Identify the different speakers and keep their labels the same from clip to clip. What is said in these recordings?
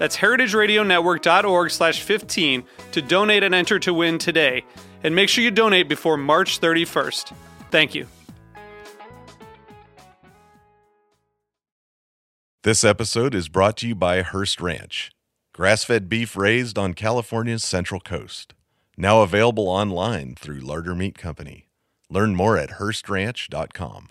Speaker 1: That's heritageradionetwork.org slash 15 to donate and enter to win today. And make sure you donate before March 31st. Thank you.
Speaker 2: This episode is brought to you by Hearst Ranch, grass fed beef raised on California's Central Coast. Now available online through Larder Meat Company. Learn more at HearstRanch.com.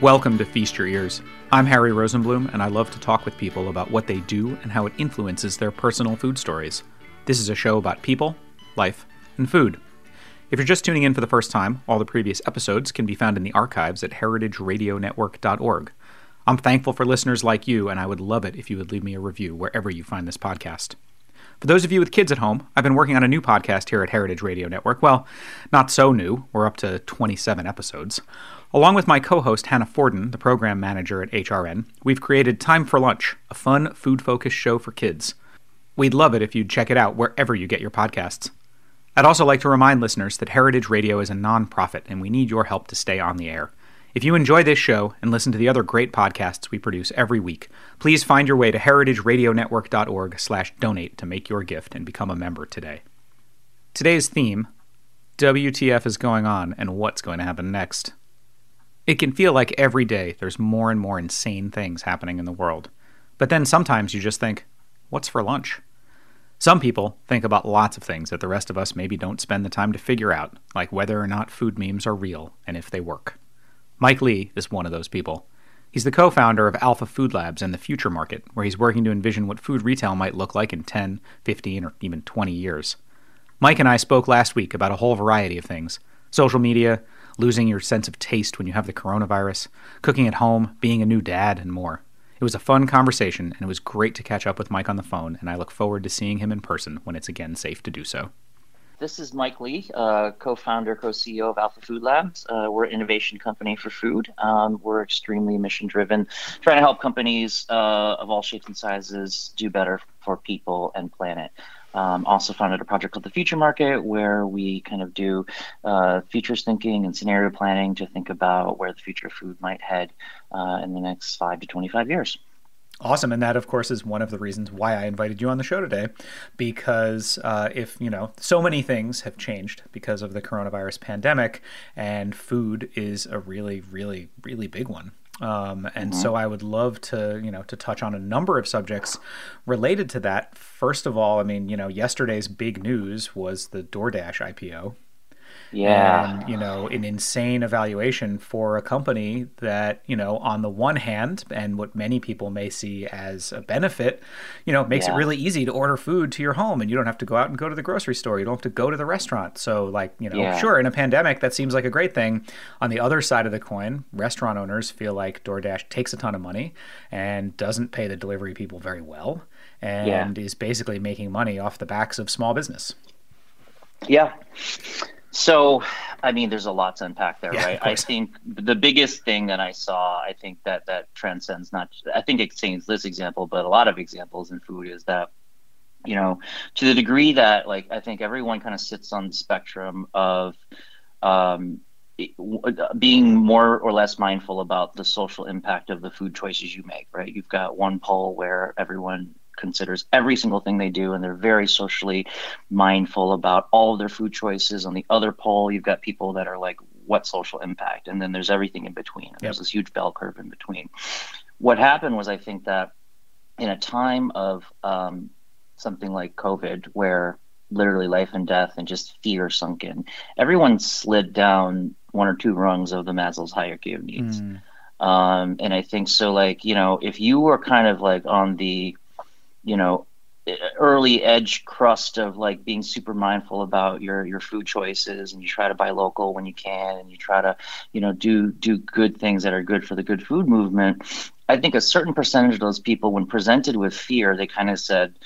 Speaker 3: Welcome to Feast Your Ears. I'm Harry Rosenblum, and I love to talk with people about what they do and how it influences their personal food stories. This is a show about people, life, and food. If you're just tuning in for the first time, all the previous episodes can be found in the archives at heritageradionetwork.org. I'm thankful for listeners like you, and I would love it if you would leave me a review wherever you find this podcast. For those of you with kids at home, I've been working on a new podcast here at Heritage Radio Network. Well, not so new. We're up to 27 episodes. Along with my co host Hannah Forden, the program manager at HRN, we've created Time for Lunch, a fun, food focused show for kids. We'd love it if you'd check it out wherever you get your podcasts. I'd also like to remind listeners that Heritage Radio is a nonprofit and we need your help to stay on the air. If you enjoy this show and listen to the other great podcasts we produce every week, please find your way to heritageradionetwork.org/donate to make your gift and become a member today. Today's theme: WTF is going on and what's going to happen next. It can feel like every day there's more and more insane things happening in the world. But then sometimes you just think, what's for lunch? Some people think about lots of things that the rest of us maybe don't spend the time to figure out, like whether or not food memes are real and if they work. Mike Lee is one of those people. He's the co founder of Alpha Food Labs and the Future Market, where he's working to envision what food retail might look like in 10, 15, or even 20 years. Mike and I spoke last week about a whole variety of things social media, losing your sense of taste when you have the coronavirus, cooking at home, being a new dad, and more. It was a fun conversation, and it was great to catch up with Mike on the phone, and I look forward to seeing him in person when it's again safe to do so.
Speaker 4: This is Mike Lee, uh, co-founder, co-CEO of Alpha Food Labs. Uh, we're an innovation company for food. Um, we're extremely mission-driven, trying to help companies uh, of all shapes and sizes do better for people and planet. Um, also founded a project called the Future Market, where we kind of do uh, futures thinking and scenario planning to think about where the future of food might head uh, in the next five to 25 years.
Speaker 3: Awesome, and that of course is one of the reasons why I invited you on the show today, because uh, if you know, so many things have changed because of the coronavirus pandemic, and food is a really, really, really big one. Um, and mm-hmm. so I would love to, you know, to touch on a number of subjects related to that. First of all, I mean, you know, yesterday's big news was the DoorDash IPO,
Speaker 4: yeah.
Speaker 3: And, you know, an insane evaluation for a company that, you know, on the one hand, and what many people may see as a benefit, you know, makes yeah. it really easy to order food to your home and you don't have to go out and go to the grocery store. You don't have to go to the restaurant. So, like, you know, yeah. sure, in a pandemic, that seems like a great thing. On the other side of the coin, restaurant owners feel like DoorDash takes a ton of money and doesn't pay the delivery people very well and yeah. is basically making money off the backs of small business.
Speaker 4: Yeah. So, I mean, there's a lot to unpack there, yeah, right? I think the biggest thing that I saw, I think that that transcends not, I think it extends this example, but a lot of examples in food is that, you know, to the degree that, like, I think everyone kind of sits on the spectrum of, um, being more or less mindful about the social impact of the food choices you make, right? You've got one poll where everyone considers every single thing they do, and they're very socially mindful about all of their food choices. On the other pole, you've got people that are like, what social impact? And then there's everything in between. Yep. There's this huge bell curve in between. what happened was I think that in a time of um, something like COVID, where literally life and death and just fear sunk in, everyone slid down one or two rungs of the Maslow's hierarchy of needs. Mm. Um, and I think so, like, you know, if you were kind of like on the, you know, early edge crust of like being super mindful about your your food choices and you try to buy local when you can and you try to you know do do good things that are good for the good food movement. I think a certain percentage of those people when presented with fear they kind of said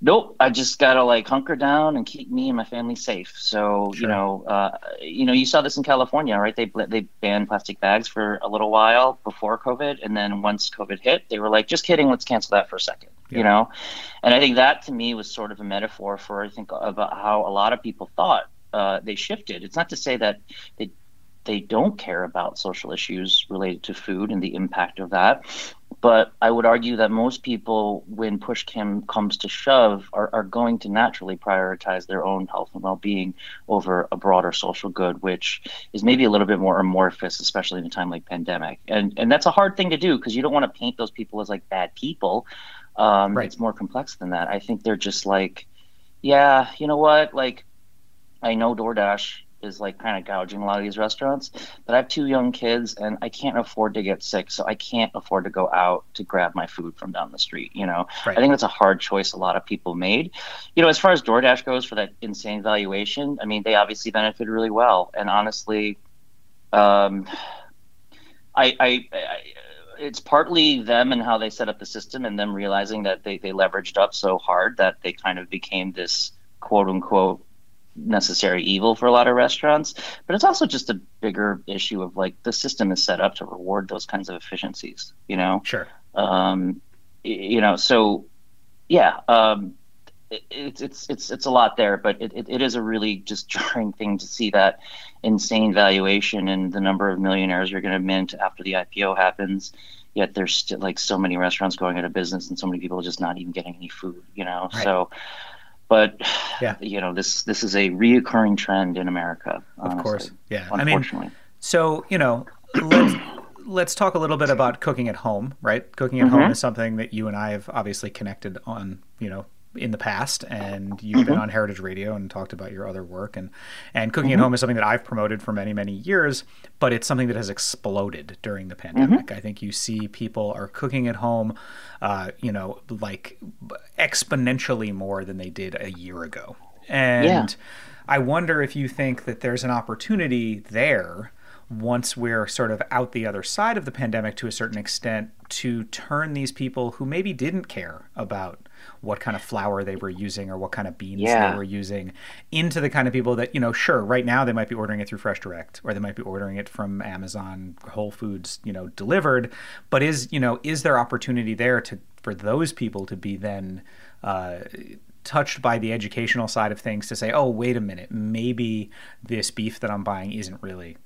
Speaker 4: nope i just gotta like hunker down and keep me and my family safe. So sure. you know uh, you know you saw this in california right? They they banned plastic bags for a little while before covid and then once covid hit they were like just kidding let's cancel that for a second yeah. you know and i think that to me was sort of a metaphor for i think about how a lot of people thought uh, they shifted it's not to say that they they don't care about social issues related to food and the impact of that but I would argue that most people, when push cam, comes to shove, are, are going to naturally prioritize their own health and well being over a broader social good, which is maybe a little bit more amorphous, especially in a time like pandemic. And and that's a hard thing to do because you don't want to paint those people as like bad people. Um, right. It's more complex than that. I think they're just like, yeah, you know what? Like, I know DoorDash is like kind of gouging a lot of these restaurants. But I have two young kids and I can't afford to get sick, so I can't afford to go out to grab my food from down the street. You know, right. I think that's a hard choice a lot of people made. You know, as far as DoorDash goes for that insane valuation, I mean, they obviously benefited really well. And honestly, um, I, I, I it's partly them and how they set up the system and them realizing that they, they leveraged up so hard that they kind of became this quote unquote necessary evil for a lot of restaurants, but it's also just a bigger issue of like the system is set up to reward those kinds of efficiencies, you know?
Speaker 3: Sure.
Speaker 4: Um, you know, so yeah, um, it's it's it's it's a lot there, but it, it, it is a really just jarring thing to see that insane valuation and the number of millionaires you're going to mint after the IPO happens. Yet there's still like so many restaurants going out of business and so many people just not even getting any food, you know. Right. So but yeah. you know this this is a reoccurring trend in America.
Speaker 3: Honestly, of course, yeah. Unfortunately, I mean, so you know, let's let's talk a little bit about cooking at home. Right, cooking at mm-hmm. home is something that you and I have obviously connected on. You know, in the past, and you've mm-hmm. been on Heritage Radio and talked about your other work. and And cooking mm-hmm. at home is something that I've promoted for many many years, but it's something that has exploded during the pandemic. Mm-hmm. I think you see people are cooking at home, uh, you know, like exponentially more than they did a year ago, and. Yeah. I wonder if you think that there's an opportunity there once we're sort of out the other side of the pandemic to a certain extent to turn these people who maybe didn't care about what kind of flour they were using or what kind of beans yeah. they were using into the kind of people that you know sure right now they might be ordering it through fresh direct or they might be ordering it from amazon whole foods you know delivered but is you know is there opportunity there to for those people to be then uh, touched by the educational side of things to say oh wait a minute maybe this beef that i'm buying isn't really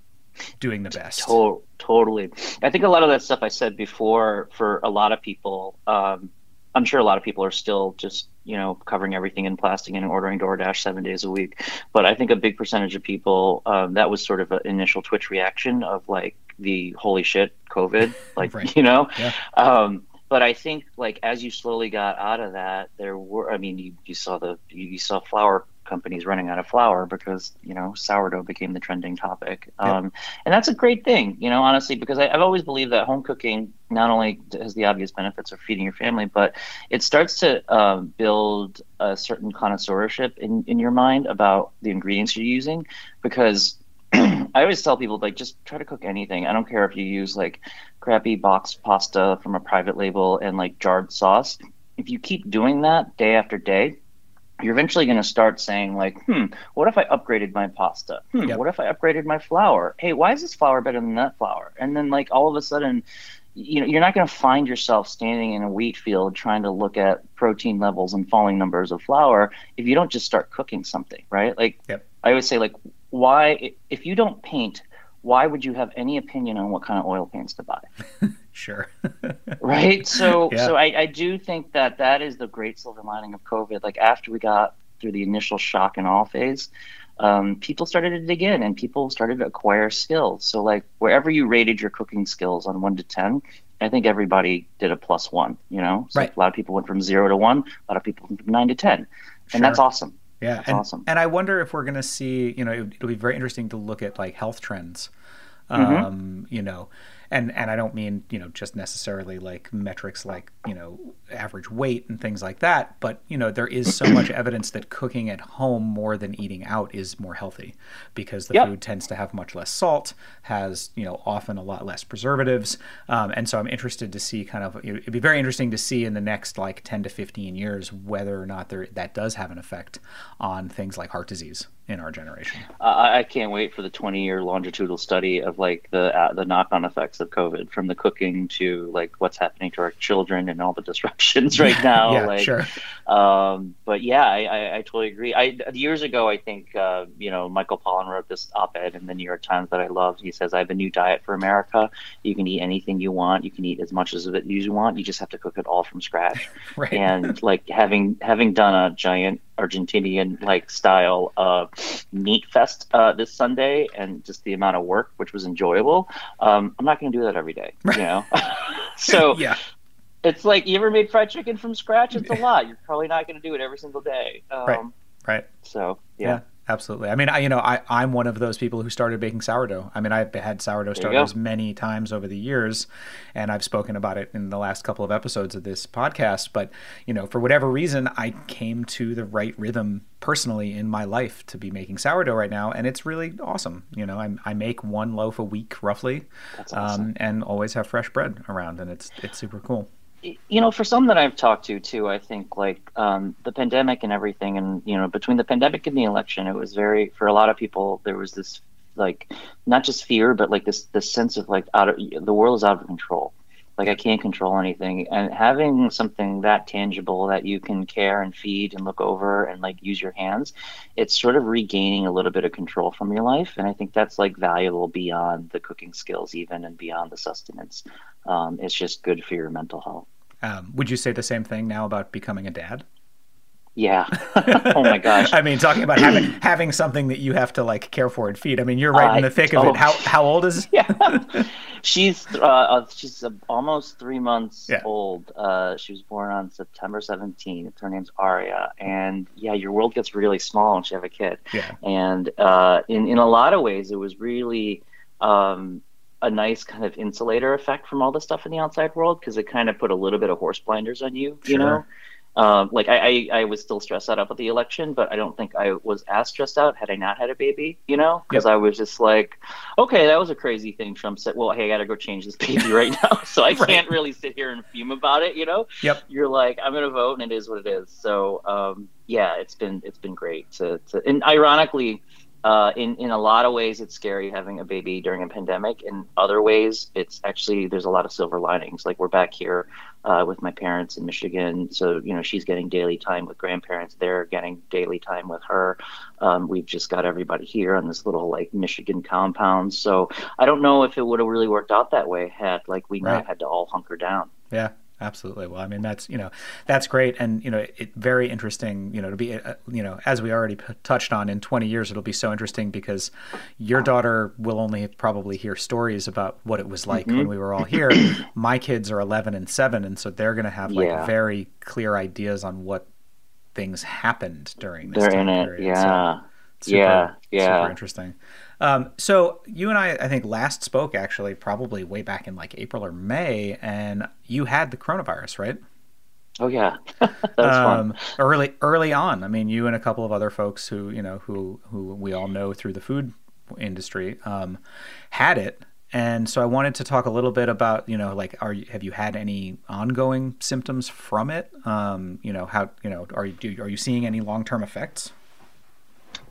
Speaker 3: doing the best.
Speaker 4: To- totally. I think a lot of that stuff I said before for a lot of people, um, I'm sure a lot of people are still just, you know, covering everything in plastic and ordering DoorDash seven days a week. But I think a big percentage of people, um, that was sort of an initial Twitch reaction of like the holy shit COVID, like, right. you know? Yeah. Um, but I think like as you slowly got out of that, there were, I mean, you, you saw the, you saw flour companies running out of flour because you know sourdough became the trending topic um, and that's a great thing you know honestly because I, have always believed that home cooking not only has the obvious benefits of feeding your family but it starts to uh, build a certain connoisseurship in, in your mind about the ingredients you're using because I always tell people like just try to cook anything. I don't care if you use like crappy boxed pasta from a private label and like jarred sauce. If you keep doing that day after day, you're eventually going to start saying like hmm what if i upgraded my pasta hmm yep. what if i upgraded my flour hey why is this flour better than that flour and then like all of a sudden you know you're not going to find yourself standing in a wheat field trying to look at protein levels and falling numbers of flour if you don't just start cooking something right like yep. i always say like why if you don't paint why would you have any opinion on what kind of oil paints to buy
Speaker 3: sure
Speaker 4: right so yeah. so I, I do think that that is the great silver lining of covid like after we got through the initial shock and awe phase um, people started to dig in and people started to acquire skills so like wherever you rated your cooking skills on 1 to 10 I think everybody did a plus one. You know, so
Speaker 3: right.
Speaker 4: a lot of people went from zero to one. A lot of people went from nine to ten, and
Speaker 3: Sure.
Speaker 4: that's awesome.
Speaker 3: Yeah,
Speaker 4: That's
Speaker 3: and,
Speaker 4: awesome.
Speaker 3: and I wonder if we're going to see, you know, it, it'll be very interesting to look at like health trends.
Speaker 4: Mm-hmm.
Speaker 3: Um, you know, and and I don't mean you know just necessarily like metrics like you know average weight and things like that, but you know there is so much evidence that cooking at home more than eating out is more healthy because the
Speaker 4: Yep.
Speaker 3: food tends to have much less salt, has you know often a lot less preservatives, um, and so I'm interested to see kind of it'd be very interesting to see in the next like 10 to 15 years whether or not there that does have an effect on things like heart disease in our generation.
Speaker 4: I, I can't wait for the 20 year longitudinal study of like the uh, the knock on effects of COVID, from the cooking to like what's happening to our children and all the disruptions right now.
Speaker 3: yeah,
Speaker 4: like,
Speaker 3: sure.
Speaker 4: Um, but yeah, I, I, I totally agree. I years ago, I think uh, you know Michael Pollan wrote this op-ed in the New York Times that I loved. He says, "I have a new diet for America. You can eat anything you want. You can eat as much as of it as you want. You just have to cook it all from scratch."
Speaker 3: Right.
Speaker 4: and like having having done a giant Argentinian like style uh, meat fest uh, this Sunday, and just the amount of work, which was enjoyable. Um, I'm not going to do that every day, you know. so
Speaker 3: yeah.
Speaker 4: it's like you ever made fried chicken from scratch? It's a lot. You're probably not going to do it every single day. Um,
Speaker 3: Right. Right.
Speaker 4: So
Speaker 3: Yeah.
Speaker 4: yeah.
Speaker 3: Absolutely. I mean, I, you know, I, I'm one of those people who started baking sourdough. I mean, I've had sourdough
Speaker 4: go.
Speaker 3: starters many times over the years, and I've spoken about it in the last couple of episodes of this podcast. But, you know, for whatever reason, I came to the right rhythm personally in my life to be making sourdough right now, and it's really awesome. You know, I, I make one loaf a week roughly,
Speaker 4: That's awesome.
Speaker 3: um, and always have fresh bread around, and it's it's super cool.
Speaker 4: You know, for some that I've talked to too, I think like um, the pandemic and everything, and you know, between the pandemic and the election, it was very for a lot of people there was this like not just fear, but like this this sense of like out of the world is out of control. Like I can't control anything, and having something that tangible that you can care and feed and look over and like use your hands, it's sort of regaining a little bit of control from your life, and I think that's like valuable beyond the cooking skills, even and beyond the sustenance. Um, it's just good for your mental health.
Speaker 3: Um, would you say the same thing now about becoming a dad?
Speaker 4: Yeah. oh my gosh.
Speaker 3: I mean, talking about having having something that you have to like care for and feed. I mean, you're right in the thick of
Speaker 4: oh.
Speaker 3: it. How how old is?
Speaker 4: yeah. she's uh, uh, she's uh, almost three months
Speaker 3: Yeah.
Speaker 4: old. Uh, she was born on September 17th. Her name's Aria, and yeah, your world gets really small once you have a kid.
Speaker 3: Yeah.
Speaker 4: And uh, in in a lot of ways, it was really. Um, a nice kind of insulator effect from all the stuff in the outside world because it kind of put a little bit of horse blinders on you, you
Speaker 3: Sure.
Speaker 4: know. Um, like I, I, I was still stressed out about the election, but I don't think I was as stressed out had I not had a baby, you know, because I was just like, okay, that was a crazy thing. Trump said, well, hey, I got to go change this baby right now, so I
Speaker 3: Right.
Speaker 4: can't really sit here and fume about it, you know.
Speaker 3: Yep.
Speaker 4: You're like, I'm gonna vote, and it is what it is. So um, yeah, it's been it's been great to, to and ironically. Uh, in in a lot of ways, it's scary having a baby during a pandemic. In other ways, it's actually there's a lot of silver linings. Like we're back here uh, with my parents in Michigan, so you know she's getting daily time with grandparents. They're getting daily time with her. Um, we've just got everybody here on this little like Michigan compound. So I don't know if it would have really worked out that way had like we
Speaker 3: Right.
Speaker 4: not had to all hunker down.
Speaker 3: Yeah. Absolutely. Well, I mean, that's you know, that's great, and you know, it very interesting. You know, to be uh, you know, as we already p- touched on, in 20 years, it'll be so interesting because your daughter will only probably hear stories about what it was like
Speaker 4: Mm-hmm.
Speaker 3: when we were all here. My kids are 11 and 7, and so they're going to have like
Speaker 4: Yeah.
Speaker 3: very clear ideas on what things happened during this
Speaker 4: They're
Speaker 3: time
Speaker 4: in it,
Speaker 3: period. So
Speaker 4: yeah.
Speaker 3: super,
Speaker 4: Yeah, yeah.
Speaker 3: super interesting. Um, so you and I, I think, last spoke actually probably way back in like April or May, and you had the coronavirus, right?
Speaker 4: Oh yeah, that was fun.
Speaker 3: um, early early on. I mean, you and a couple of other folks who you know who who we all know through the food industry um, had it. And so I wanted to talk a little bit about, you know, like, are you, have you had any ongoing symptoms from it? Um, you know, how, you know, are you, do, are you seeing any long-term effects?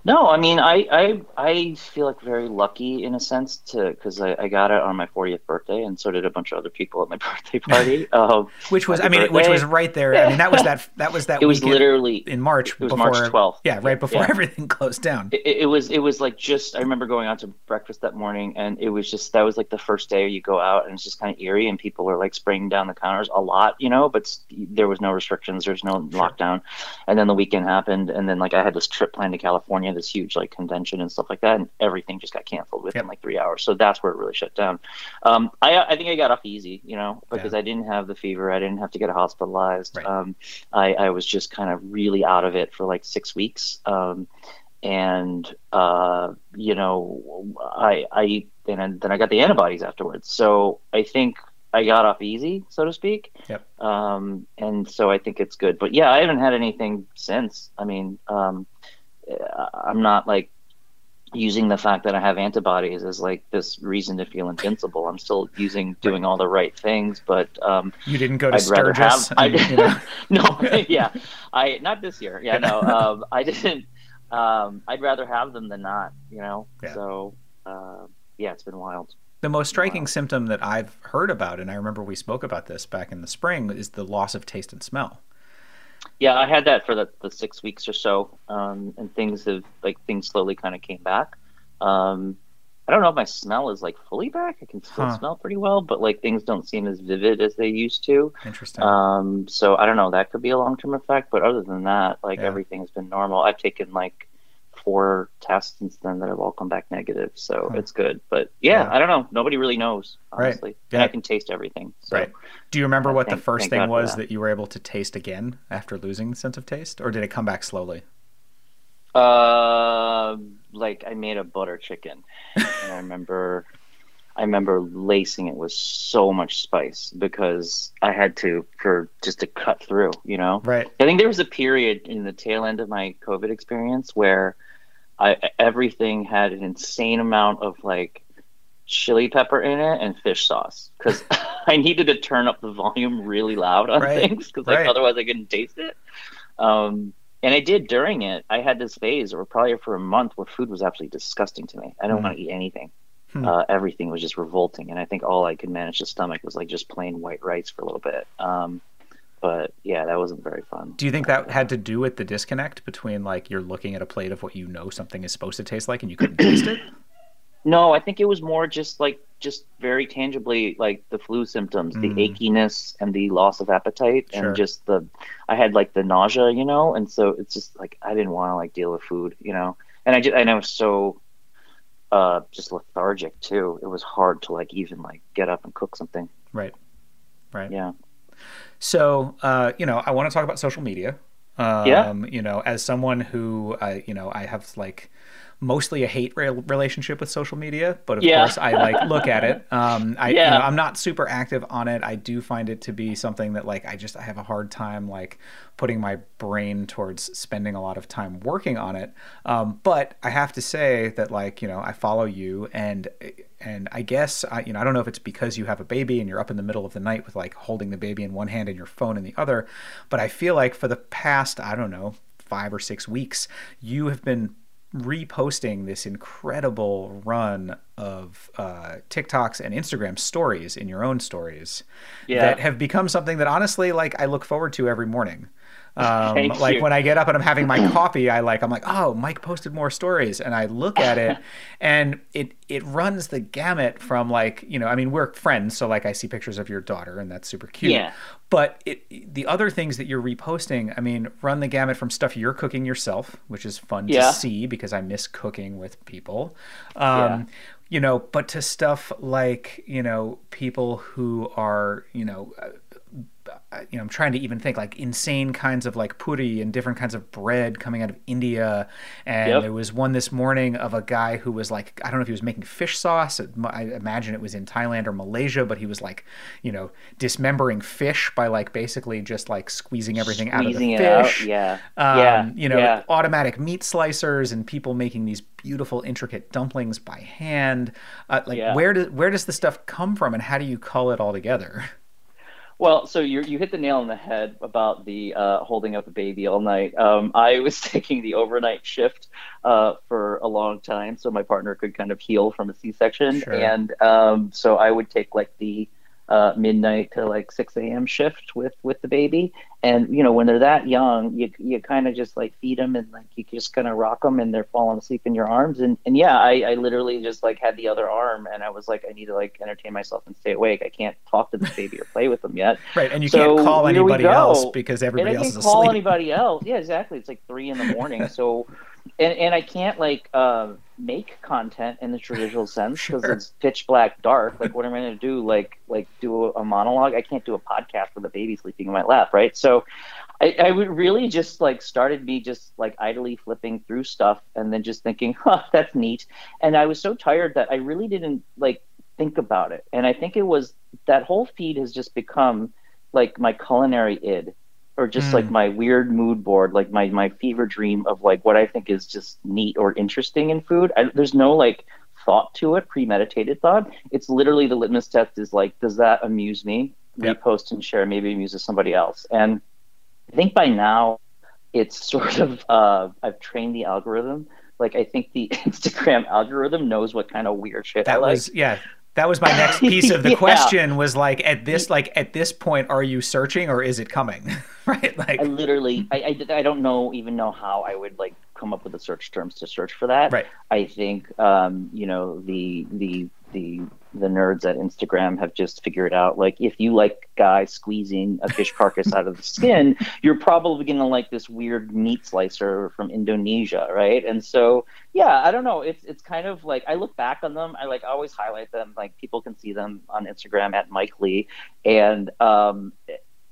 Speaker 4: No, I mean, I, I, I feel like very lucky in a sense to because I, I got it on my 40th birthday, and so did a bunch of other people at my birthday party. um,
Speaker 3: Which was, I mean, which was right there. I mean, that was that, that was that
Speaker 4: It was literally
Speaker 3: in March.
Speaker 4: It was
Speaker 3: before,
Speaker 4: March 12th.
Speaker 3: Yeah, right before
Speaker 4: Yeah.
Speaker 3: everything closed down.
Speaker 4: it, it was it was like just I remember going out to breakfast that morning and it was just that was like the first day you go out and it's just kind of eerie and people are like spraying down the counters a lot you know but there was no restrictions there's no lockdown and then the weekend happened and then like I had this trip planned to California this huge like convention and stuff like that, and everything just got canceled within yep. like three hours. So that's where it really shut down. Um, I I think I got off easy, you know, because yeah. I didn't have the fever, I didn't have to get hospitalized. Right. Um, I I was just kind of really out of it for like six weeks. Um, and uh, you know, I I and then I got the antibodies afterwards. So I think I got off easy, so to speak.
Speaker 3: Yep.
Speaker 4: Um, and so I think it's good. But yeah, I haven't had anything since. I mean, um, I'm not like using the fact that I have antibodies as like this reason to feel invincible. I'm still using doing all the right things, but um,
Speaker 3: you didn't go to I'd Sturgis.
Speaker 4: Have, I, you know. no, yeah, I not this year. Yeah, no, um, I didn't. Um, I'd rather have them than not. You know, yeah. so uh, yeah, it's been wild.
Speaker 3: The most striking wow. symptom that I've heard about, and I remember we spoke about this back in the spring, is the loss of taste and smell.
Speaker 4: Yeah, I had that for the, the six weeks or so, um, and things have like things slowly kind of came back. Um, I don't know if my smell is like fully back. I can still huh. smell pretty well, but like things don't seem as vivid as they used to.
Speaker 3: Interesting.
Speaker 4: Um, so I don't know. That could be a long term effect, but other than that, like yeah. everything has been normal. I've taken like four tests since then that have all come back negative. So huh. it's good. But yeah, yeah, I don't know. Nobody really knows, honestly. Right. Yeah. I can taste everything. So.
Speaker 3: Right. Do you remember what thank, the first thing God was that. that. you were able to taste again after losing the sense of taste? Or did it come back slowly?
Speaker 4: Uh, like I made a butter chicken. and I remember. I remember lacing it with so much spice because I had to for just to cut through, you know.
Speaker 3: Right.
Speaker 4: I think there was a period in the tail end of my COVID experience where I everything had an insane amount of like chili pepper in it and fish sauce because I needed to turn up the volume really loud on right. things because like right. otherwise I couldn't taste it. Um, and I did during it. I had this phase, or probably for a month, where food was absolutely disgusting to me. I don't mm. want to eat anything. Hmm. Uh, everything was just revolting, and I think all I could manage to stomach was like just plain white rice for a little bit. Um, but yeah, that wasn't very fun.
Speaker 3: Do you think that had to do with the disconnect between like you're looking at a plate of what you know something is supposed to taste like and you couldn't taste it?
Speaker 4: No, I think it was more just like just very tangibly like the flu symptoms, mm. the achiness and the loss of appetite sure. and just the I had like the nausea, you know, and so it's just like I didn't want to like deal with food, you know. And I just and I was so uh just lethargic too. It was hard to like even like get up and cook something.
Speaker 3: Right. Right.
Speaker 4: Yeah.
Speaker 3: So, uh, you know, I want to talk about social media.
Speaker 4: Um, yeah.
Speaker 3: You know, as someone who, uh, you know, I have like mostly a hate relationship with social media, but of yeah. course I like look at it. Um, I, yeah. you know, I'm not super active on it. I do find it to be something that like I just I have a hard time like putting my brain towards spending a lot of time working on it. Um, but I have to say that like you know I follow you and and I guess I, you know I don't know if it's because you have a baby and you're up in the middle of the night with like holding the baby in one hand and your phone in the other, but I feel like for the past I don't know five or six weeks you have been reposting this incredible run of uh, TikToks and Instagram stories in your own stories yeah. that have become something that honestly, like, I look forward to every morning. Um, like you. when I get up and I'm having my coffee, I like I'm like, oh, Mike posted more stories, and I look at it, and it it runs the gamut from like you know, I mean, we're friends, so like I see pictures of your daughter, and that's super cute.
Speaker 4: Yeah.
Speaker 3: But it the other things that you're reposting, I mean, run the gamut from stuff you're cooking yourself, which is fun yeah. to see because I miss cooking with people. Um, yeah you know, but to stuff like, you know, people who are, you know, you know, I'm trying to even think like insane kinds of like puri and different kinds of bread coming out of India. And yep. there was one this morning of a guy who was like, I don't know if he was making fish sauce. I imagine it was in Thailand or Malaysia, but he was like, you know, dismembering fish by like basically just like squeezing everything squeezing out of the fish.
Speaker 4: Yeah. Um,
Speaker 3: yeah. You know, yeah. automatic meat slicers and people making these beautiful, intricate dumplings by hand. Uh, like, yeah. where does where does the stuff come from, and how do you cull it all together?
Speaker 4: Well, so you you hit the nail on the head about the uh, holding up a baby all night. Um, I was taking the overnight shift uh, for a long time, so my partner could kind of heal from a C-section, sure. and um, so I would take like the uh, midnight to like 6 a.m. shift with with the baby. And you know, when they're that young, you you kind of just like feed them and like you just kind of rock them and they're falling asleep in your arms. And and yeah, I, I literally just like had the other arm and I was like, I need to like entertain myself and stay awake. I can't talk to the baby or play with them yet.
Speaker 3: Right, and you so can't call anybody else because everybody else is
Speaker 4: asleep. Call anybody else? Yeah, exactly. It's like three in the morning. so and and I can't like uh, make content in the traditional sense because sure. it's pitch black dark. Like, what am I going to do? Like, like do a, monologue? I can't do a podcast with a baby sleeping in my lap, right? So, I, I would really just like started me just like idly flipping through stuff and then just thinking, huh, that's neat. And I was so tired that I really didn't like think about it. And I think it was that whole feed has just become like my culinary id or just mm. like hmm. my weird mood board, like my my fever dream of like what I think is just neat or interesting in food. I, there's no like thought to it, premeditated thought. It's literally the litmus test is like, does that amuse me? Yep. Repost and share, maybe amuses somebody else. And I think by now it's sort of uh, I've trained the algorithm. Like I think the Instagram algorithm knows what kind of weird shit
Speaker 3: that
Speaker 4: I
Speaker 3: was,
Speaker 4: like.
Speaker 3: Yeah, that was my next piece of the yeah. question was like at this like at this point are you searching or is it coming? Right? Like
Speaker 4: i literally I, I, I don't know even know how i would like come up with the search terms to search for that.
Speaker 3: Right.
Speaker 4: I think um you know the the the the nerds at Instagram have just figured out like if you like guys squeezing a fish carcass out of the skin, you're probably gonna like this weird meat slicer from Indonesia, right? And so yeah, I don't know. It's it's kind of like I look back on them. I like always highlight them. Like people can see them on Instagram at Mike Lee, and um,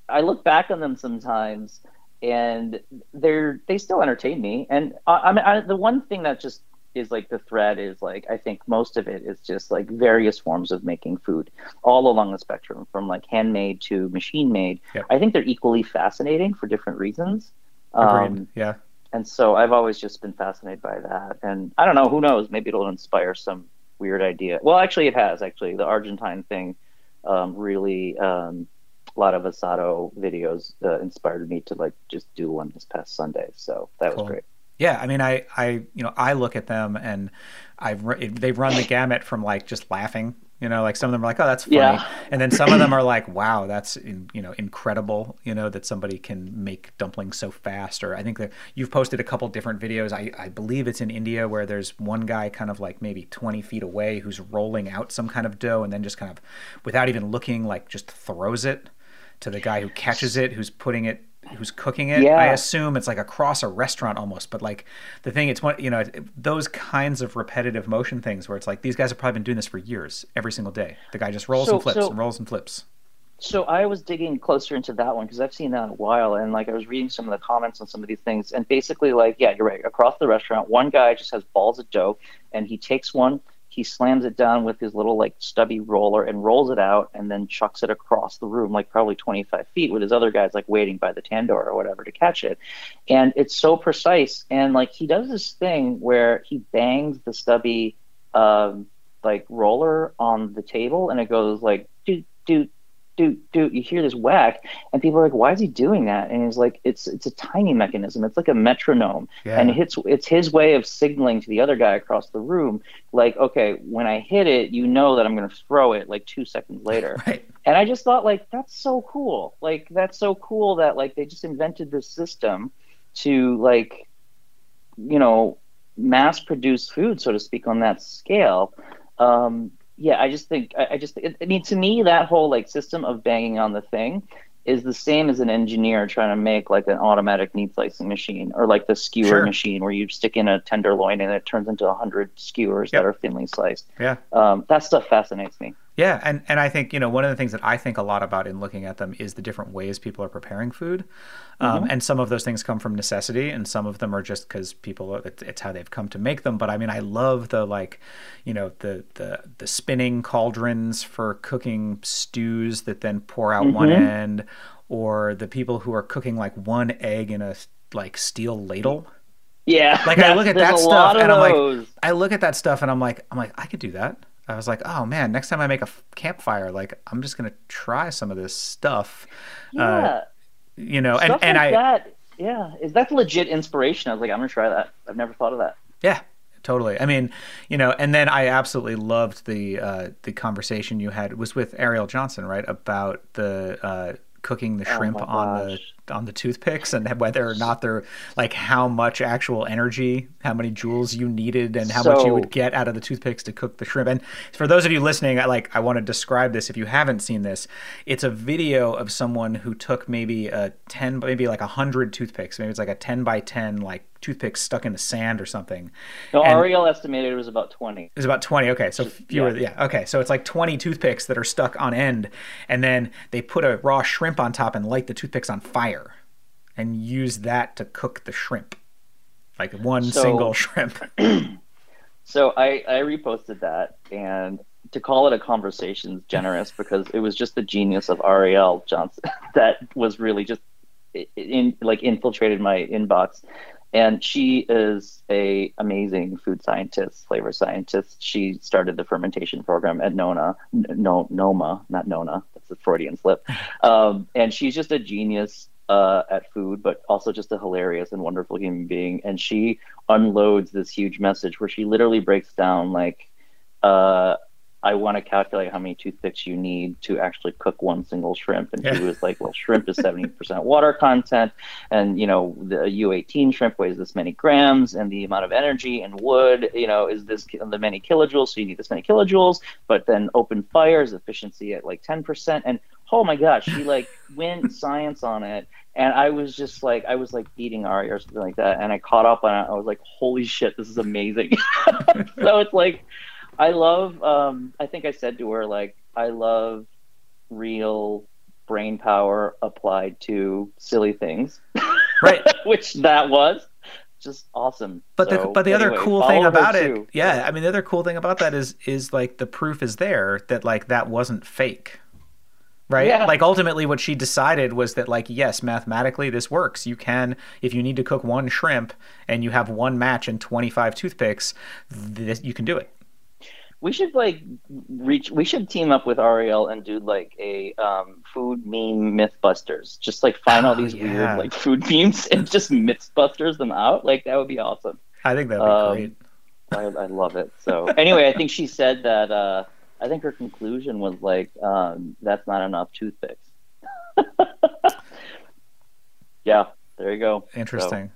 Speaker 4: I look back on them sometimes, and they're they still entertain me. And I, I mean, I, the one thing that just is like the thread is like I think most of it is just like various forms of making food all along the spectrum from like handmade to machine made. Yep. I think they're equally fascinating for different reasons.
Speaker 3: Um, yeah.
Speaker 4: And so I've always just been fascinated by that. And I don't know, who knows? Maybe it'll inspire some weird idea. Well, actually, it has. Actually, the Argentine thing um, really. Um, a lot of asado videos uh, inspired me to like just do one this past Sunday, so that cool. was great.
Speaker 3: Yeah, I mean, I, I, you know, I look at them and I've they've run the gamut from like just laughing, you know, like some of them are like, oh, that's funny, yeah. and then some of them are like, wow, that's in, you know incredible, you know, that somebody can make dumplings so fast. Or I think that you've posted a couple different videos. I, I believe it's in India where there's one guy kind of like maybe 20 feet away who's rolling out some kind of dough and then just kind of without even looking, like just throws it to the guy who catches it, who's putting it who's cooking it. Yeah. I assume it's like across a restaurant almost, but like the thing, it's one, you know, those kinds of repetitive motion things where it's like these guys have probably been doing this for years, every single day. The guy just rolls so, and flips so, and rolls and flips.
Speaker 4: So I was digging closer into that one because I've seen that in a while, and like I was reading some of the comments on some of these things, and basically, like, yeah, you're right. Across the restaurant, one guy just has balls of dough, and he takes one he slams it down with his little like stubby roller and rolls it out and then chucks it across the room like probably 25 feet with his other guys like waiting by the tandoor or whatever to catch it. And it's so precise. And like he does this thing where he bangs the stubby um, like roller on the table and it goes like do do do do you hear this whack and people are like why is he doing that? And he's like it's it's a tiny mechanism. It's like a metronome. Yeah. and it's it's his way of signaling to the other guy across the room like okay when i hit it you know that i'm going to throw it like 2 seconds later.
Speaker 3: Right.
Speaker 4: and i just thought like that's so cool. Like that's so cool that like they just invented this system to like you know mass produce food so to speak on that scale. Um, yeah, I just think I, I just I mean to me that whole like system of banging on the thing is the same as an engineer trying to make like an automatic meat slicing machine or like the skewer sure. machine where you stick in a tenderloin and it turns into a hundred skewers yep. that are thinly sliced.
Speaker 3: Yeah,
Speaker 4: um, that stuff fascinates me.
Speaker 3: Yeah, and and I think you know one of the things that I think a lot about in looking at them is the different ways people are preparing food, um, mm-hmm. and some of those things come from necessity, and some of them are just because people it's how they've come to make them. But I mean, I love the like, you know, the the the spinning cauldrons for cooking stews that then pour out mm-hmm. one end, or the people who are cooking like one egg in a like steel ladle.
Speaker 4: Yeah,
Speaker 3: like I look at that stuff and I'm like, I look at that stuff and I'm like, I'm like, I could do that. I was like, oh man, next time I make a campfire, like I'm just gonna try some of this stuff.
Speaker 4: Uh, yeah. Uh,
Speaker 3: you know, stuff and, and
Speaker 4: like
Speaker 3: I
Speaker 4: that, yeah, is that legit inspiration? I was like, I'm gonna try that. I've never thought of that.
Speaker 3: Yeah, totally. I mean, you know, and then I absolutely loved the uh, the conversation you had it was with Arielle Johnson, right, about the uh, cooking the
Speaker 4: Oh
Speaker 3: shrimp
Speaker 4: my
Speaker 3: on the
Speaker 4: gosh.
Speaker 3: On the toothpicks and whether or not they're like how much actual energy, how many joules you needed, and how much you would get out of the toothpicks to cook the shrimp. And for those of you listening, I like I want to describe this if you haven't seen this. It's a video of someone who took maybe a ten, maybe like a hundred toothpicks. Maybe it's like a ten by ten like toothpicks stuck in the sand or something.
Speaker 4: No,
Speaker 3: And-
Speaker 4: Arielle estimated it was about 20.
Speaker 3: It was about 20. Okay. So fewer. Yeah. Okay. So it's like 20 toothpicks that are stuck on end. And then they put a raw shrimp on top and light the toothpicks on fire and use that to cook the shrimp. Like one
Speaker 4: So-
Speaker 3: single shrimp.
Speaker 4: So I, I reposted that, and to call it a conversation is generous because it was just the genius of Arielle Johnson that was really just in like infiltrated my inbox. And she is a amazing food scientist, flavor scientist. She started the fermentation program at Nona, no Noma, not Nona. That's a Freudian slip. Um, and she's just a genius uh, at food, but also just a hilarious and wonderful human being. And she unloads this huge message where she literally breaks down like, uh, I want to calculate how many toothpicks you need to actually cook one single shrimp. And she was like, well, shrimp is 70% water content. And, you know, the U18 shrimp weighs this many grams and the amount of energy and wood, you know, is this the many kilojoules. So you need this many kilojoules, but then open fires efficiency at like 10%. And oh my gosh, she like went science on it. And I was just like, I was like eating Ari or something like that. And I caught up on it. I was like, holy shit, this is amazing. so it's like, I love, um, I think I said to her, like, I love real brain power applied to silly things,
Speaker 3: Right.
Speaker 4: which that was just awesome.
Speaker 3: But the but the other cool thing about it,
Speaker 4: too.
Speaker 3: yeah, I mean the other cool thing about that is is like the proof is there that like that wasn't fake. Right?
Speaker 4: Yeah.
Speaker 3: Like ultimately what she decided was that like yes, mathematically this works. You can if you need to cook one shrimp and you have one match and 25 toothpicks, this, you can do it.
Speaker 4: We should like reach. We should team up with Arielle and do like a um, food meme MythBusters. Just like find all
Speaker 3: Oh,
Speaker 4: these
Speaker 3: yeah.
Speaker 4: weird like food memes and just MythBusters them out. Like that would be awesome.
Speaker 3: I think that'd be
Speaker 4: Um,
Speaker 3: great.
Speaker 4: I, I love it. So anyway, I think she said that. Uh, I think her conclusion was like, um, "That's not enough toothpicks." yeah, there you go. So,
Speaker 3: Interesting.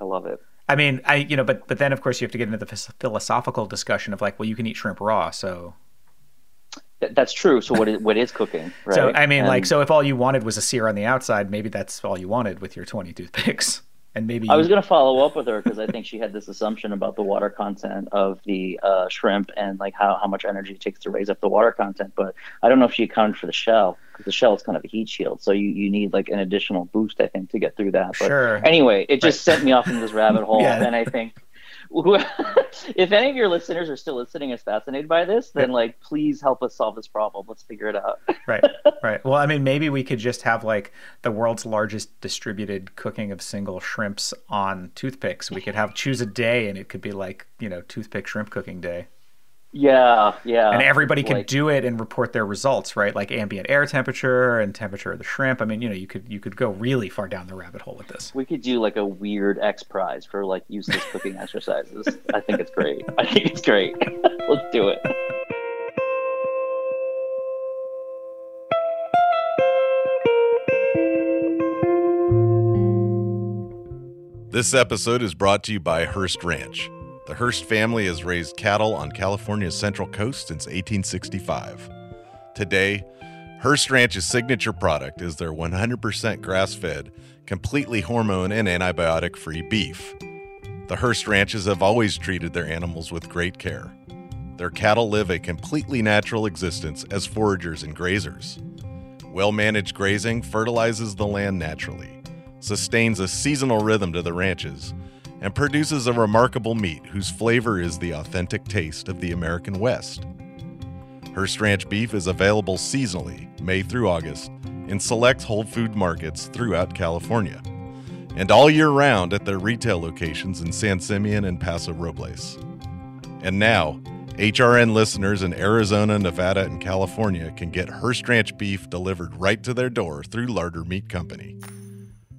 Speaker 4: I love it.
Speaker 3: I mean, I you know, but but then of course you have to get into the philosophical discussion of like, well, you can eat shrimp raw, so
Speaker 4: Th- that's true. So what is what is cooking? Right?
Speaker 3: so I mean, like, so if all you wanted was a sear on the outside, maybe that's all you wanted with your twenty toothpicks, and maybe
Speaker 4: I was going to follow up with her because I think she had this assumption about the water content of the uh, shrimp and like how, how much energy it takes to raise up the water content. But I don't know if she accounted for the shell because the shell is kind of a heat shield. So you, you need like an additional boost, I think, to get through that. But
Speaker 3: Sure.
Speaker 4: anyway, it just sent me off into this rabbit hole.
Speaker 3: Yeah.
Speaker 4: And I think if any of your listeners are still listening is fascinated by this, then like please help us solve this problem. Let's figure it out.
Speaker 3: right, right. Well, I mean, maybe we could just have like the world's largest distributed cooking of single shrimps on toothpicks. We could have choose a day, and it could be like you know toothpick shrimp cooking day.
Speaker 4: Yeah, yeah.
Speaker 3: and everybody could
Speaker 4: Like-
Speaker 3: do it and report their results right like ambient air temperature and temperature of the shrimp i mean you know you could you could go really far down the rabbit hole with this
Speaker 4: We could do like a weird X prize for like useless cooking exercises. I think it's great. I think it's great. Let's do it.
Speaker 2: This episode is brought to you by Hearst Ranch. The Hearst family has raised cattle on California's Central Coast since 1865. Today, Hearst Ranch's signature product is their 100% grass fed, completely hormone and antibiotic free beef. The Hearst Ranches have always treated their animals with great care. Their cattle live a completely natural existence as foragers and grazers. Well managed grazing fertilizes the land naturally, sustains a seasonal rhythm to the ranches, and produces a remarkable meat whose flavor is the authentic taste of the American West. Hearst Ranch beef is available seasonally, May through August, in select Whole Food markets throughout California, and all year round at their retail locations in San Simeon and Paso Robles. And now, HRN listeners in Arizona, Nevada, and California can get Hearst Ranch beef delivered right to their door through Larder Meat Company.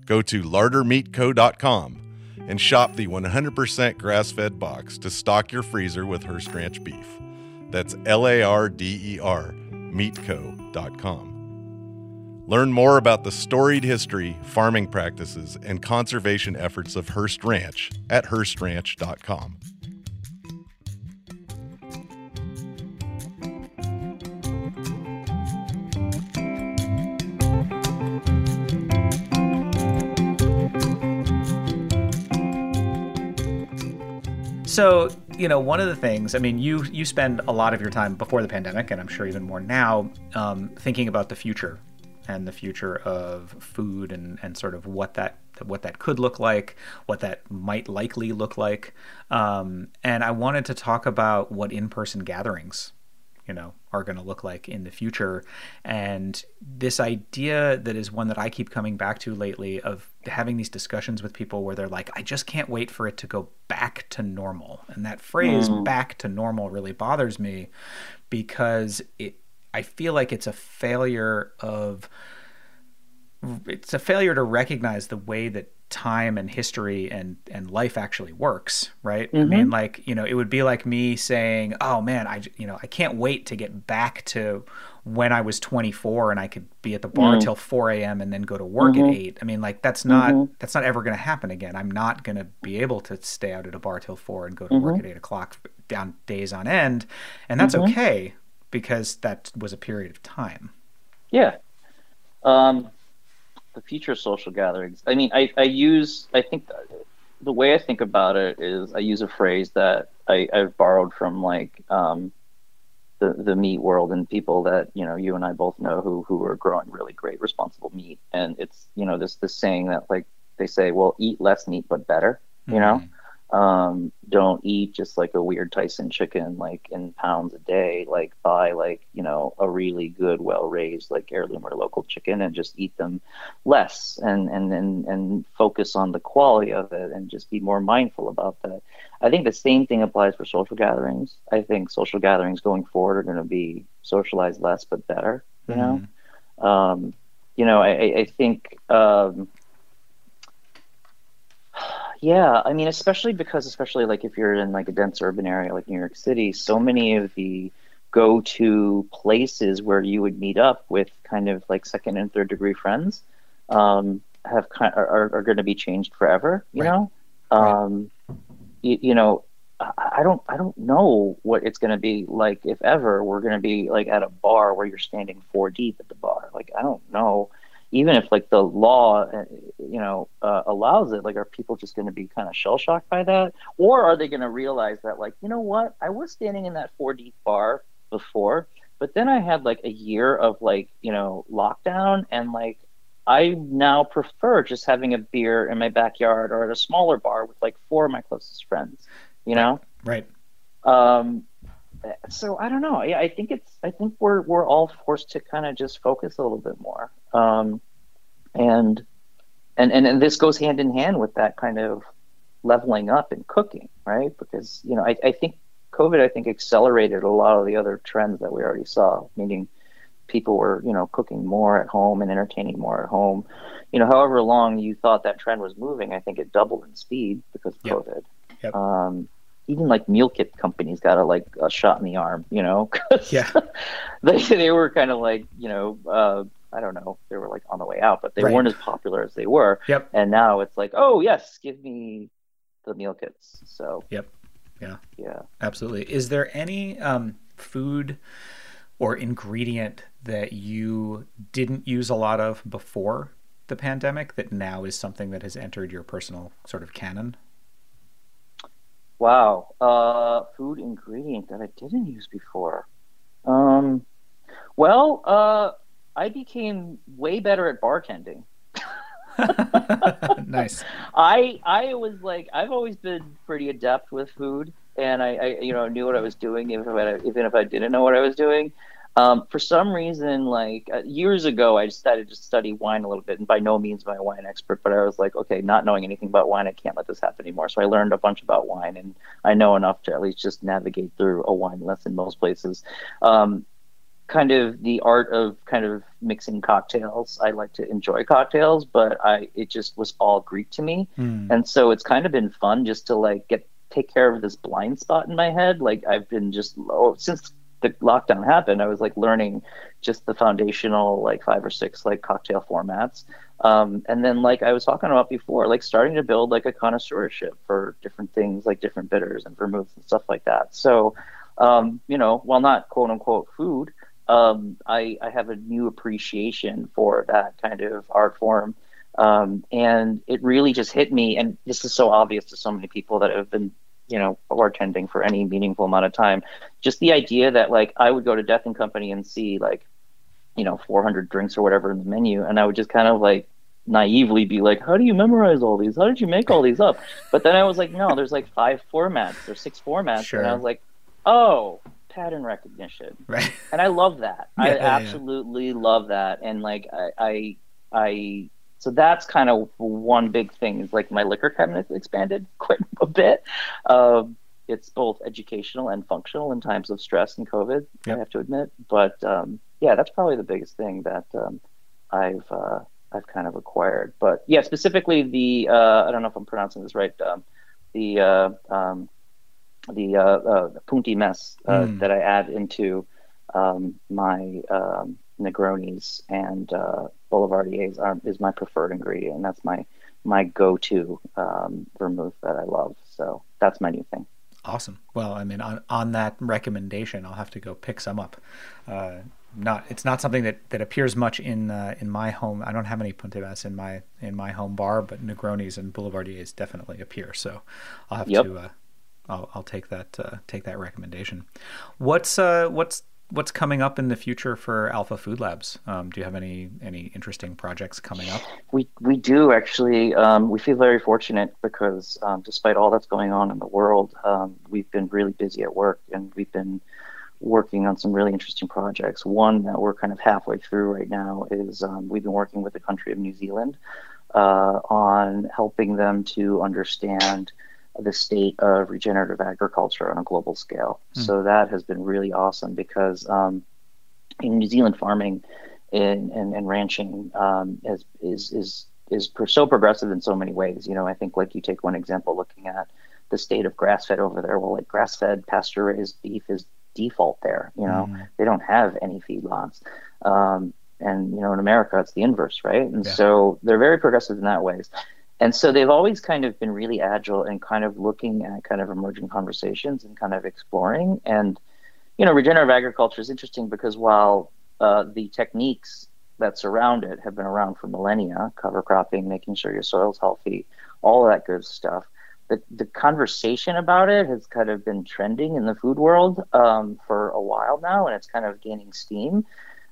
Speaker 2: Go to lardermeatco.com and shop the 100% grass fed box to stock your freezer with Hearst Ranch beef. That's L A R D E R, meatco.com. Learn more about the storied history, farming practices, and conservation efforts of Hearst Ranch at HearstRanch.com.
Speaker 3: So, you know, one of the things, I mean, you you spend a lot of your time before the pandemic, and I'm sure even more now, um, thinking about the future and the future of food and, and sort of what that what that could look like, what that might likely look like. Um, and I wanted to talk about what in-person gatherings you know are going to look like in the future and this idea that is one that i keep coming back to lately of having these discussions with people where they're like i just can't wait for it to go back to normal and that phrase mm. back to normal really bothers me because it i feel like it's a failure of it's a failure to recognize the way that time and history and and life actually works right mm-hmm. i mean like you know it would be like me saying oh man i you know i can't wait to get back to when i was 24 and i could be at the bar mm-hmm. till 4 a.m and then go to work mm-hmm. at 8 i mean like that's not mm-hmm. that's not ever going to happen again i'm not going to be able to stay out at a bar till 4 and go to work mm-hmm. at 8 o'clock down days on end and that's mm-hmm. okay because that was a period of time
Speaker 4: yeah um the future social gatherings. I mean, I, I use, I think the way I think about it is I use a phrase that I, I've borrowed from like um, the, the meat world and people that, you know, you and I both know who, who are growing really great, responsible meat. And it's, you know, this, this saying that like they say, well, eat less meat, but better, you mm-hmm. know? Um, don't eat just like a weird Tyson chicken, like in pounds a day. Like buy like you know a really good, well raised like heirloom or local chicken, and just eat them less, and and and and focus on the quality of it, and just be more mindful about that. I think the same thing applies for social gatherings. I think social gatherings going forward are going to be socialized less but better. You mm-hmm. know, um, you know, I, I think. Um, yeah, I mean, especially because, especially like if you're in like a dense urban area like New York City, so many of the go-to places where you would meet up with kind of like second and third degree friends um, have kind are, are going to be changed forever. You right. know, um, right. you, you know, I don't I don't know what it's going to be like if ever we're going to be like at a bar where you're standing four deep at the bar. Like I don't know even if like the law uh, you know uh, allows it like are people just going to be kind of shell shocked by that? Or are they going to realize that like you know what? I was standing in that 4d bar before but then i had like a year of like you know lockdown and like i now prefer just having a beer in my backyard or at a smaller bar with like four of my closest friends you know?
Speaker 3: Right,
Speaker 4: right. um so I don't know. Yeah, I think it's. I think we're we're all forced to kind of just focus a little bit more, um, and, and and and this goes hand in hand with that kind of leveling up in cooking, right? Because you know, I, I think COVID, I think, accelerated a lot of the other trends that we already saw. Meaning, people were you know cooking more at home and entertaining more at home. You know, however long you thought that trend was moving, I think it doubled in speed because of yep. COVID. Yep. Um, even like meal kit companies got a like a shot in the arm, you know?
Speaker 3: yeah.
Speaker 4: they they were kind of like you know uh, I don't know they were like on the way out, but they right. weren't as popular as they were.
Speaker 3: Yep.
Speaker 4: And now it's like oh yes, give me the meal kits. So.
Speaker 3: Yep. Yeah.
Speaker 4: Yeah.
Speaker 3: Absolutely. Is there any um, food or ingredient that you didn't use a lot of before the pandemic that now is something that has entered your personal sort of canon?
Speaker 4: Wow. Uh, food ingredient that I didn't use before. Um, well, uh, I became way better at bartending.
Speaker 3: nice.
Speaker 4: I I was like I've always been pretty adept with food, and I, I you know knew what I was doing even if I, even if I didn't know what I was doing. Um, for some reason, like uh, years ago, I decided to study wine a little bit, and by no means am I a wine expert, but I was like, okay, not knowing anything about wine, I can't let this happen anymore. So I learned a bunch about wine, and I know enough to at least just navigate through a wine lesson most places. Um, kind of the art of kind of mixing cocktails. I like to enjoy cocktails, but I it just was all Greek to me, mm. and so it's kind of been fun just to like get take care of this blind spot in my head. Like I've been just oh, since the lockdown happened, I was like learning just the foundational like five or six like cocktail formats. Um, and then like I was talking about before, like starting to build like a connoisseurship for different things like different bitters and vermouths and stuff like that. So, um, you know, while not quote unquote food, um, I, I have a new appreciation for that kind of art form. Um, and it really just hit me. And this is so obvious to so many people that have been you know bartending for any meaningful amount of time. Just the idea that like i would go to death and company and see like you know 400 drinks or whatever in the menu and i would just kind of like naively be like how do you memorize all these? How did you make all these up? But then i was like no there's like five formats there's six formats sure. and i was like oh pattern recognition.
Speaker 3: Right.
Speaker 4: And i love that. Yeah, i absolutely yeah. love that. And like I, I i so that's kind of one big thing is like my liquor cabinet expanded quite a bit. Um, it's both educational and functional in times of stress and COVID, yep. I have to admit. But um, yeah, that's probably the biggest thing that um, I've uh, I've kind of acquired. But yeah, specifically the uh, I don't know if I'm pronouncing this right. Um, the uh, um, the uh, uh, Punti mess mm. that I add into um, my Negronis and uh, Boulevardiers are, is my preferred ingredient. That's my my go-to um, vermouth that I love. So that's my new thing.
Speaker 3: Awesome. Well, I mean, on on that recommendation, I'll have to go pick some up. Uh, not it's not something that, that appears much in uh, in my home. I don't have any Puntimas in my in my home bar, but Negronis and Boulevardiers definitely appear. So I'll have yep. to. Uh, I'll, I'll take that uh, take that recommendation. What's uh, what's what's coming up in the future for Alpha Food Labs? Um, do you have any any interesting projects coming up?
Speaker 4: We we do actually. Um, we feel very fortunate because um, despite all that's going on in the world, um, we've been really busy at work and we've been working on some really interesting projects. One that we're kind of halfway through right now is um, we've been working with the country of New Zealand uh, on helping them to understand the state of regenerative agriculture on a global scale. Mm. So that has been really awesome because um, in New Zealand, farming and, and, and ranching um, is, is, is, is so progressive in so many ways. You know, I think like you take one example looking at the state of grass fed over there. Well, like grass fed pasture raised beef is default there. You know, mm. they don't have any feedlots. Um, and you know, in America, it's the inverse, right? And yeah. so they're very progressive in that ways and so they've always kind of been really agile and kind of looking at kind of emerging conversations and kind of exploring. And you know regenerative agriculture is interesting because while uh, the techniques that surround it have been around for millennia cover cropping making sure your soil's healthy all of that good stuff the, the conversation about it has kind of been trending in the food world um, for a while now and it's kind of gaining steam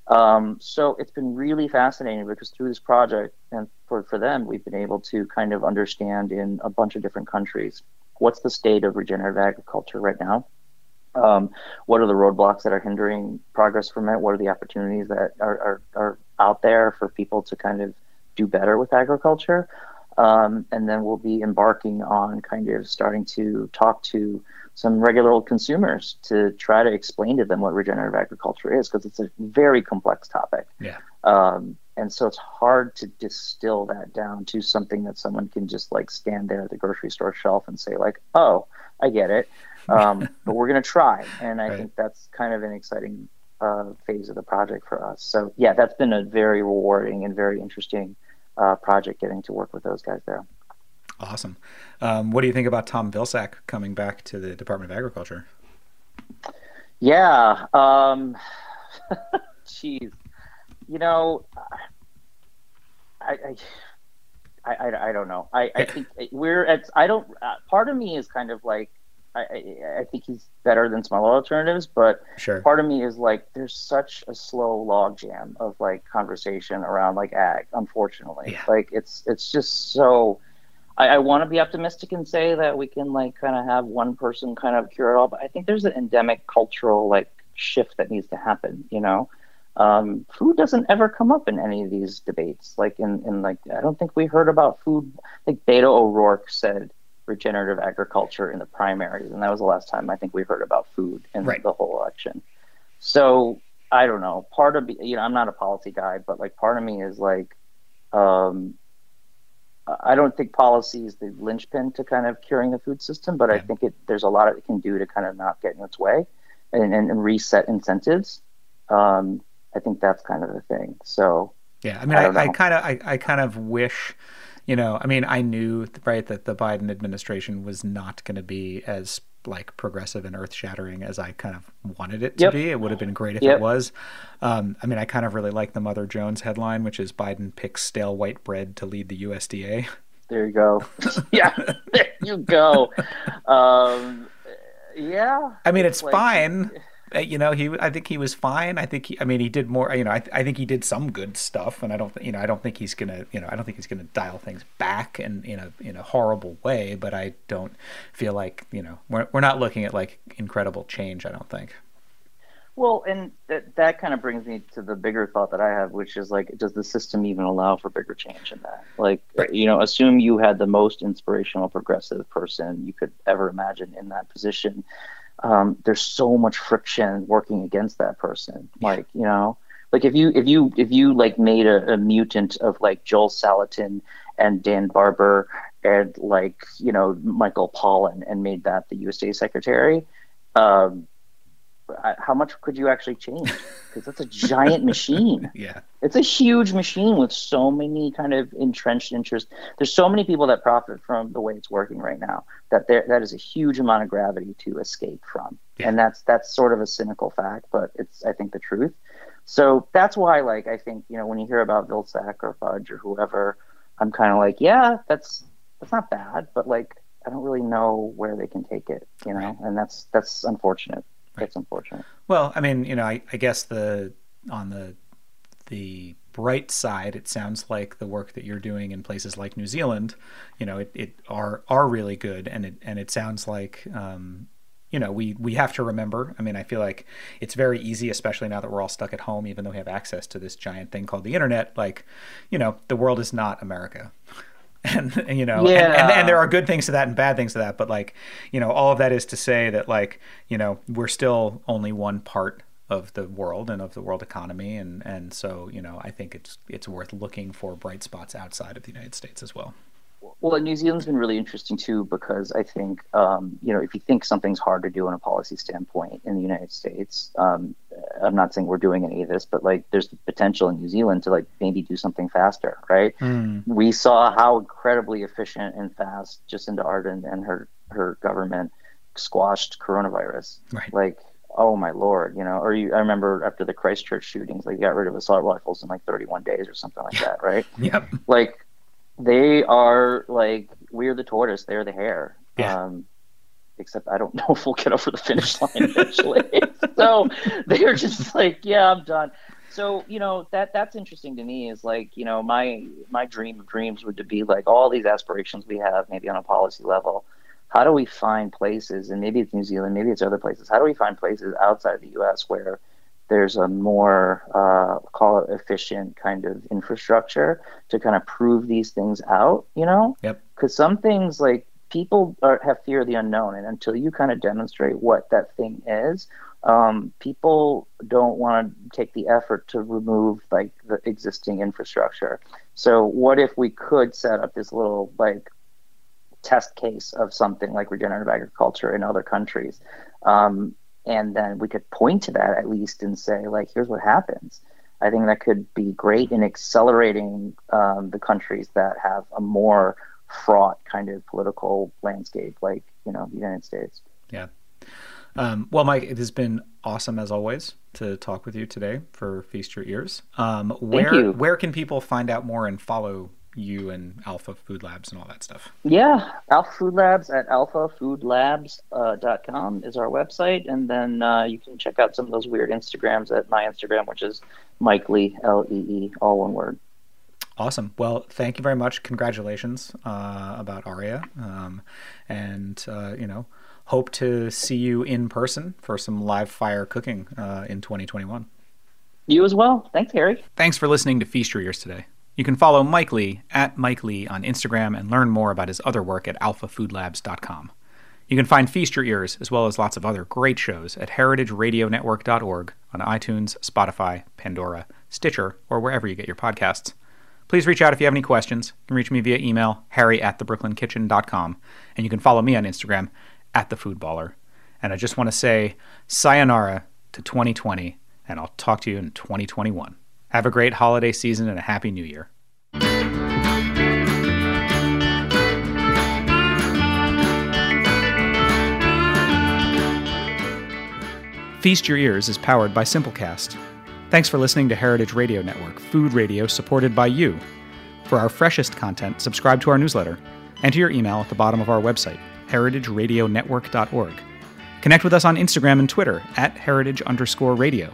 Speaker 4: um, so it's been really fascinating because through this project and for, for them, we've been able to kind of understand in a bunch of different countries what's the state of regenerative agriculture right now. Um, what are the roadblocks that are hindering progress from it? What are the opportunities that are, are, are out there for people to kind of do better with agriculture? Um, and then we'll be embarking on kind of starting to talk to some regular old consumers to try to explain to them what regenerative agriculture is because it's a very complex topic.
Speaker 3: Yeah.
Speaker 4: Um, and so it's hard to distill that down to something that someone can just like stand there at the grocery store shelf and say like, "Oh, I get it," um, but we're gonna try. And I right. think that's kind of an exciting uh, phase of the project for us. So yeah, that's been a very rewarding and very interesting uh, project getting to work with those guys there.
Speaker 3: Awesome. Um, what do you think about Tom Vilsack coming back to the Department of Agriculture?
Speaker 4: Yeah. Um, geez. You know, I, I, I, I don't know. I, I think we're at, I don't, uh, part of me is kind of like, I, I, think he's better than some other alternatives, but
Speaker 3: sure.
Speaker 4: part of me is like there's such a slow logjam of like conversation around like ag. Unfortunately,
Speaker 3: yeah.
Speaker 4: like it's it's just so I, I want to be optimistic and say that we can like kind of have one person kind of cure it all, but I think there's an endemic cultural like shift that needs to happen. You know, um, food doesn't ever come up in any of these debates. Like in in like I don't think we heard about food. Like think Beto O'Rourke said regenerative agriculture in the primaries, and that was the last time I think we heard about food in
Speaker 3: right.
Speaker 4: the whole election. So I don't know. Part of you know I'm not a policy guy, but like part of me is like. Um, I don't think policy is the linchpin to kind of curing the food system, but yeah. I think it, there's a lot it can do to kind of not get in its way. and, and reset incentives. Um, I think that's kind of the thing. So
Speaker 3: yeah, I mean, I, I kind of, I, I kind of wish, you know, I mean, I knew right that the Biden administration was not going to be as like progressive and earth shattering as I kind of wanted it to yep. be. It would have been great if yep. it was. Um, I mean, I kind of really like the Mother Jones headline, which is Biden picks stale white bread to lead the USDA.
Speaker 4: There you go. yeah, there you go. Um, yeah.
Speaker 3: I mean, it's like, fine. Uh, you know, he I think he was fine. I think he, I mean, he did more. You know, I, I think he did some good stuff, and I don't, you know, I don't think he's gonna, you know, I don't think he's gonna dial things back and in a in a horrible way. But I don't feel like, you know, we're we're not looking at like incredible change. I don't think.
Speaker 4: Well, and that that kind of brings me to the bigger thought that I have, which is like, does the system even allow for bigger change in that? Like, right. you know, assume you had the most inspirational, progressive person you could ever imagine in that position um, there's so much friction working against that person. Like, you know, like if you if you if you like made a, a mutant of like Joel Salatin and Dan Barber and like you know Michael Pollan and made that the USDA secretary, um, how much could you actually change? Because that's a giant machine.
Speaker 3: Yeah,
Speaker 4: it's a huge machine with so many kind of entrenched interests. There's so many people that profit from the way it's working right now that there that is a huge amount of gravity to escape from, yeah. and that's that's sort of a cynical fact, but it's I think the truth. So that's why, like, I think you know when you hear about Vilsack or Fudge or whoever, I'm kind of like, yeah, that's that's not bad, but like I don't really know where they can take it, you know, and that's that's unfortunate. That's unfortunate.
Speaker 3: Well, I mean, you know, I, I guess the on the the bright side, it sounds like the work that you're doing in places like New Zealand, you know, it, it are are really good, and it and it sounds like. Um, you know, we we have to remember. I mean, I feel like it's very easy, especially now that we're all stuck at home, even though we have access to this giant thing called the internet. Like, you know, the world is not America. And you know yeah. and, and, and, there are good things to that and bad things to that but like you know all of that is to say that like you know we're still only one part of the world and of the world economy and and so you know i think it's it's worth looking for bright spots outside of the united states as well
Speaker 4: well, New Zealand's been really interesting too because I think um, you know if you think something's hard to do in a policy standpoint in the United States, um, I'm not saying we're doing any of this, but like there's the potential in New Zealand to like maybe do something faster, right? Mm. We saw how incredibly efficient and fast Jacinda Ardern and her her government squashed coronavirus.
Speaker 3: Right.
Speaker 4: Like oh my lord, you know, or you, I remember after the Christchurch shootings, like got rid of assault rifles in like 31 days or something like that, right?
Speaker 3: yep.
Speaker 4: Like they are like we're the tortoise, they're the hare.
Speaker 3: Yeah. Um,
Speaker 4: except I don't know if we'll get over the finish line eventually. so they're just like, yeah, I'm done. So you know that that's interesting to me. Is like you know my my dream of dreams would to be like all these aspirations we have, maybe on a policy level. How do we find places, and maybe it's New Zealand, maybe it's other places. How do we find places outside the U.S. where there's a more uh, call it efficient kind of infrastructure to kind of prove these things out you know?
Speaker 3: Yep.
Speaker 4: Because some things like people are, have fear of the unknown and until you kind of demonstrate what that thing is um, people don't want to take the effort to remove like the existing infrastructure. So what if we could set up this little like test case of something like regenerative agriculture in other countries? Um, and then we could point to that at least and say like here's what happens. I think that could be great in accelerating um, the countries that have a more fraught kind of political landscape like you know the united states.
Speaker 3: Yeah. Um, well mike it has been awesome as always to talk with you today for feast your ears. Um, where where can people find out more and follow you and Alpha Food Labs and all that stuff?
Speaker 4: Yeah, Alpha Food Labs at alphafoodlabs.com uh, is our website. And then uh, you can check out some of those weird Instagrams at my Instagram, which is Mike Lee, L E E, all one word.
Speaker 3: Awesome. Well, thank you very much. Congratulations uh, about Aria. Um, and, uh, you know, hope to see you in person for some live fire cooking uh, in 2021.
Speaker 4: You as well. Thanks, Harry.
Speaker 3: Thanks for listening to Feast Your Ears today. You can follow Mike Lee at Mike Lee on Instagram and learn more about his other work at alphafoodlabs.com. You can find Feast Your Ears, as well as lots of other great shows, at heritageradionetwork.org on iTunes, Spotify, Pandora, Stitcher, or wherever you get your podcasts. Please reach out if you have any questions. You can reach me via email, harry at thebrooklynkitchen.com, and you can follow me on Instagram, at thefoodballer. And I just want to say sayonara to 2020, and I'll talk to you in 2021. Have a great holiday season and a happy new year. Feast Your Ears is powered by Simplecast. Thanks for listening to Heritage Radio Network, food radio supported by you. For our freshest content, subscribe to our newsletter. Enter your email at the bottom of our website, heritageradionetwork.org. Connect with us on Instagram and Twitter at heritage underscore radio.